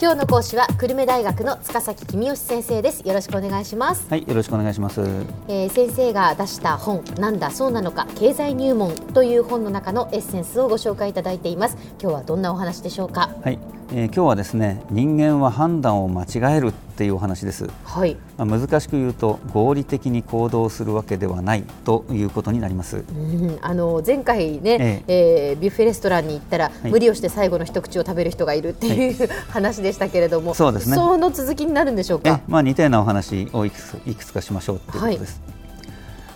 今日の講師は久留米大学の塚崎君吉先生です。よろしくお願いします。はいよろしくお願いします、えー、先生が出した本なんだそうなのか経済入門という本の中のエッセンスをご紹介いただいています。今日はどんなお話でしょうか？はい、えー、今日はですね人間は判断を間違えるっていうお話です。はい。まあ、難しく言うと合理的に行動するわけではないということになります。うん、あの前回ね、えええー、ビュッフェレストランに行ったら、はい、無理をして最後の一口を食べる人がいるっていう、はい、話でしたけれども、そうですね。その続きになるんでしょうか？まあ似たようなお話をいくついくつかしましょうということです。はい、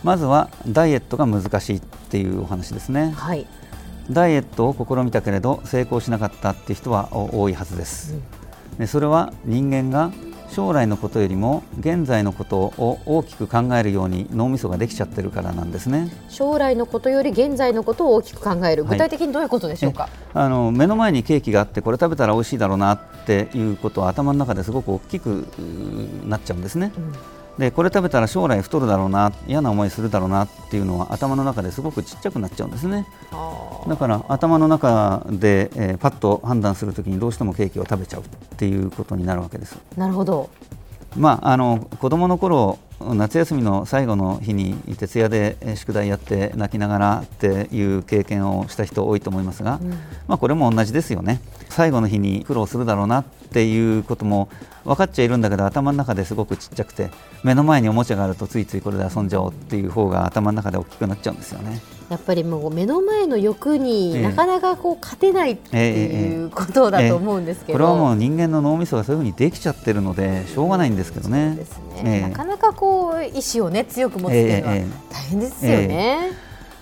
まずはダイエットが難しいっていうお話ですね。はい。ダイエットを試みたけれど成功しなかったって人は多いはずです。うん、でそれは人間が将来のことよりも現在のことを大きく考えるように脳みそができちゃってるからなんですね。将来のことより現在のことを大きく考える。具体的にどういうことでしょうか、はい、あの目の前にケーキがあってこれ食べたら美味しいだろうなっていうことは頭の中ですごく大きくなっちゃうんですね、うんでこれ食べたら将来太るだろうな嫌な思いするだろうなっていうのは頭の中ですごくちっちゃくなっちゃうんですね。だから頭の中で、えー、パッと判断するときにどうしてもケーキを食べちゃうっていうことになるわけです。なるほど。まあ、あの子供の頃夏休みの最後の日に徹夜で宿題やって泣きながらっていう経験をした人多いと思いますが、うん、まあ、これも同じですよね。最後の日に苦労するだろうなっていうことも分かっちゃいるんだけど頭の中ですごくちっちゃくて目の前におもちゃがあるとついついこれで遊んじゃおうっていう方が頭の中で大きくなっちゃうんですよね。やっぱりもう目の前の欲になかなかこう勝てないっていうことだと思うんですけど、これはもう人間の脳みそがそういうふうにできちゃってるのでしょうがないんですけどね。ね。なかなかこう意志をね強く持つっていうのは大変ですよね。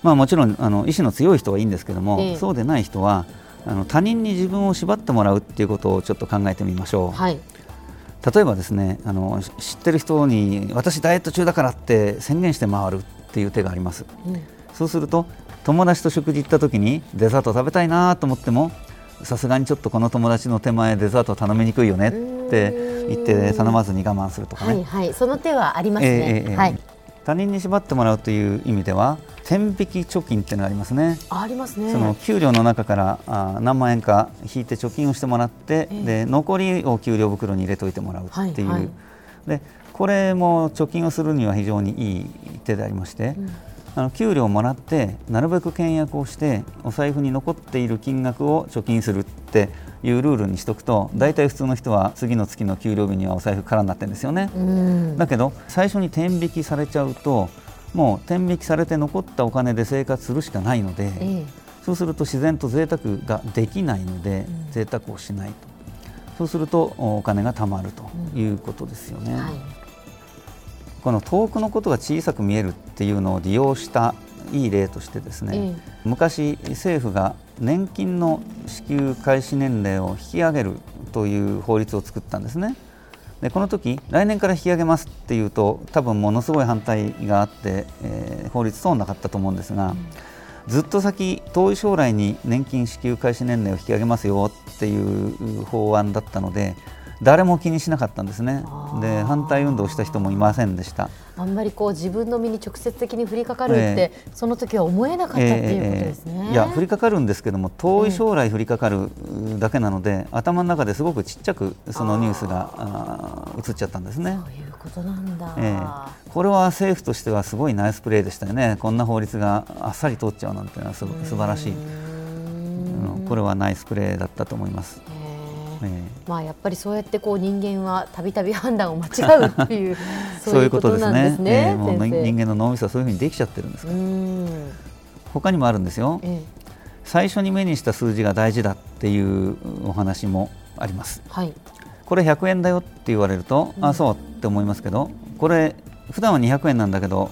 まあもちろんあの意志の強い人はいいんですけども、そうでない人はあの他人に自分を縛ってもらうっていうことをちょっと考えてみましょう。はい。例えばですねあの知ってる人に私ダイエット中だからって宣言して回るっていう手があります、うん、そうすると友達と食事行った時にデザート食べたいなと思ってもさすがにちょっとこの友達の手前デザート頼みにくいよねって言って頼まずに我慢するとかね、はいはい、その手はありますね、えーえー、はい、他人に縛ってもらうという意味では天引き貯金っていうのがありますね。ありますね。その給料の中からあ何万円か引いて貯金をしてもらって、えー、で残りを給料袋に入れておいてもらうっていう、はいはい、でこれも貯金をするには非常にいい手でありまして、うん、あの給料をもらってなるべく倹約をしてお財布に残っている金額を貯金するっていうルールにしとくと大体普通の人は次の月の給料日にはお財布空になってるんですよね。だけど最初に天引きされちゃうともう天引きされて残ったお金で生活するしかないので、えそうすると自然と贅沢ができないので、うん、贅沢をしないと。そうするとお金が貯まるということですよね。うんはい、この遠くのことが小さく見えるっていうのを利用したいい例としてですね、え昔政府が年金の支給開始年齢を引き上げるという法律を作ったんですね。でこの時来年から引き上げますっていうと多分ものすごい反対があって、えー、法律通らなかったと思うんですが、うん、ずっと先遠い将来に年金支給開始年齢を引き上げますよっていう法案だったので誰も気にしなかったんですね。で反対運動した人もいませんでした。あんまりこう自分の身に直接的に降りかかるって、えー、その時は思えなかったっていうことですね、えー、いや降りかかるんですけども遠い将来降りかかるだけなので、えー、頭の中ですごくちっちゃくそのニュースが映っちゃったんですね。そういうことなんだ、えー、これは政府としてはすごいナイスプレーでしたよね。こんな法律があっさり通っちゃうなんていうのはす素晴らしい。これはナイスプレーだったと思います。まあ、やっぱりそうやってこう人間はたびたび判断を間違うっていう そういうことなんですね。もう人間の脳みそはそういうふうにできちゃってるんですから。他にもあるんですよ、ええ、最初に目にした数字が大事だっていうお話もあります。はい、これ100円だよって言われると、うん、あそうって思いますけどこれ普段は200円なんだけど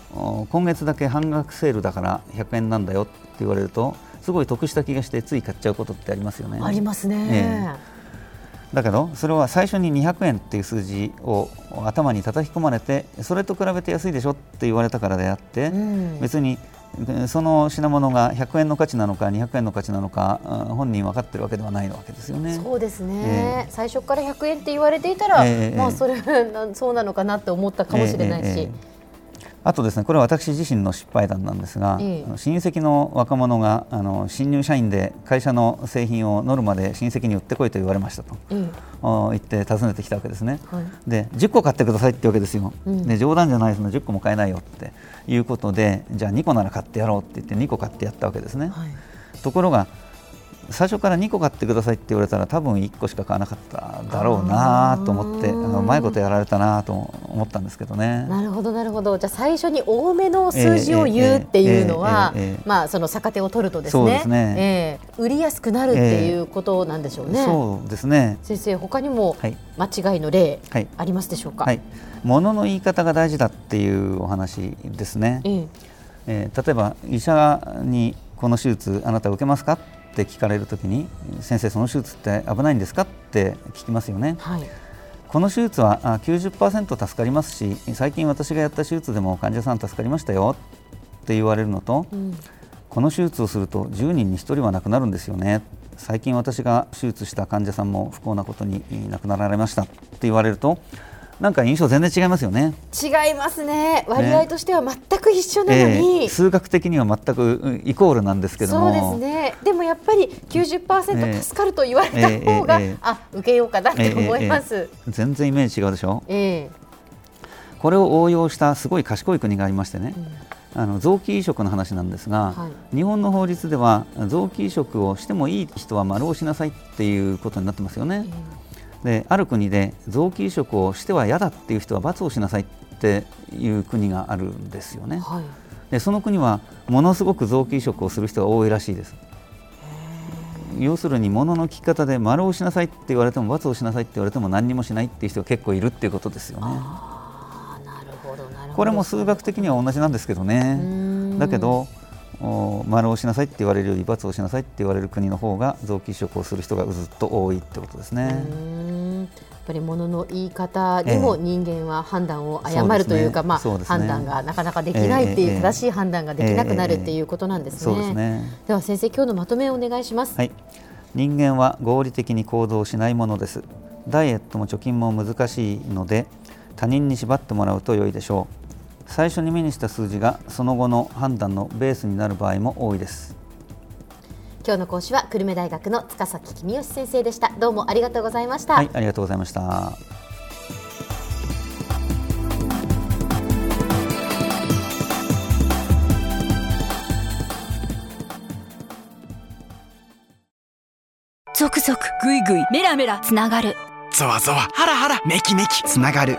今月だけ半額セールだから100円なんだよって言われるとすごい得した気がしてつい買っちゃうことってありますよね。ありますね。ええだけどそれは最初に200円っていう数字を頭に叩き込まれてそれと比べて安いでしょって言われたからであって、うん、別にその品物が100円の価値なのか200円の価値なのか本人分かってるわけではないわけですよね。そうですね、えー、最初から100円って言われていたら、えー、まあそれそうなのかなって思ったかもしれないし。えーあとですねこれは私自身の失敗談なんですが、ええ、親戚の若者があの新入社員で会社の製品をノルマで親戚に売ってこいと言われましたと、え、言って訪ねてきたわけですね、はい、で10個買ってくださいってわけですよ、うん、で冗談じゃないですの10個も買えないよっていうことでじゃあ2個なら買ってやろうって言って2個買ってやったわけですね、はい、ところが最初から2個買ってくださいって言われたら多分1個しか買わなかっただろうなと思ってうまいことやられたなと思ったんですけどね。なるほどなるほど。じゃあ最初に多めの数字を言うっていうのは、まあその逆手を取るとですね。すね、えー、売りやすくなるっていうことなんでしょうね。そうですね。先生他にも間違いの例ありますでしょうか？はい、物の言い方が大事だっていうお話ですね。えー、えー、例えば医者にこの手術あなた受けますか？って聞かれるときに先生その手術って危ないんですかって聞きますよね、はい、この手術は90%助かりますし最近私がやった手術でも患者さん助かりましたよって言われるのと、うん、この手術をすると10人に1人は亡くなるんですよね。最近私が手術した患者さんも不幸なことに亡くなられましたって言われるとなんか印象全然違いますよね。違いますね。割合としては全く一緒なのに、えー、数学的には全くイコールなんですけどそうですね。でもやっぱり90%助かると言われた方が、えーえー、あ受けようかなって思います。全然イメージ違うでしょ？えー、これを応用したすごい賢い国がありましてね。うんあの臓器移植の話なんですが、はい、日本の法律では臓器移植をしてもいい人は丸をしなさいっていうことになってますよね。である国で臓器移植をしては嫌だっていう人は罰をしなさいっていう国があるんですよね、はい、でその国はものすごく臓器移植をする人が多いらしいです。要するに物の聞き方で丸をしなさいって言われても罰をしなさいって言われても何にもしないっていう人が結構いるっていうことですよね。これも数学的には同じなんですけどね。だけど丸をしなさいって言われるより罰をしなさいって言われる国の方が臓器移植をする人がずっと多いってことですね。やっぱり物の言い方にも人間は判断を誤るというか、えー、まあ、ね、判断がなかなかできないっていう、正しい判断ができなくなるっていうことなんですね。えーえー、ねでは先生今日のまとめをお願いします。はい、人間は合理的に行動しないものです。ダイエットも貯金も難しいので他人に縛ってもらうと良いでしょう。最初に目にした数字がその後の判断のベースになる場合も多いです。今日の講師は久留米大学の塚崎公義先生でした。どうもありがとうございました。はいありがとうございました。続々ぐいぐいメラメラつながる。ゾワゾワハラハラメキメキつながる